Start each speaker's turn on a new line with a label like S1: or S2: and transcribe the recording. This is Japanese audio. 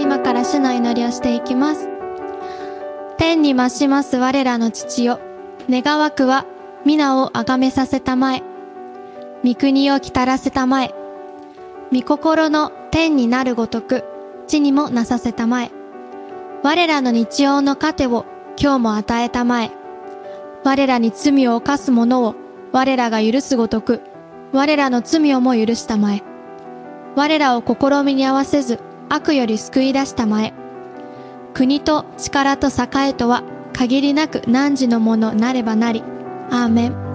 S1: 今から主の祈りをしていきます。天に増します我らの父よ。願わくは皆をあがめさせたまえ。御国をきたらせたまえ。御心の天になるごとく、地にもなさせたまえ。我らの日曜の糧を今日も与えたまえ。我らに罪を犯す者を我らが許すごとく、我らの罪をも許したまえ。我らを試みに合わせず、悪より救い出したまえ。国と力と栄とは限りなく汝のものなればなり。アーメン。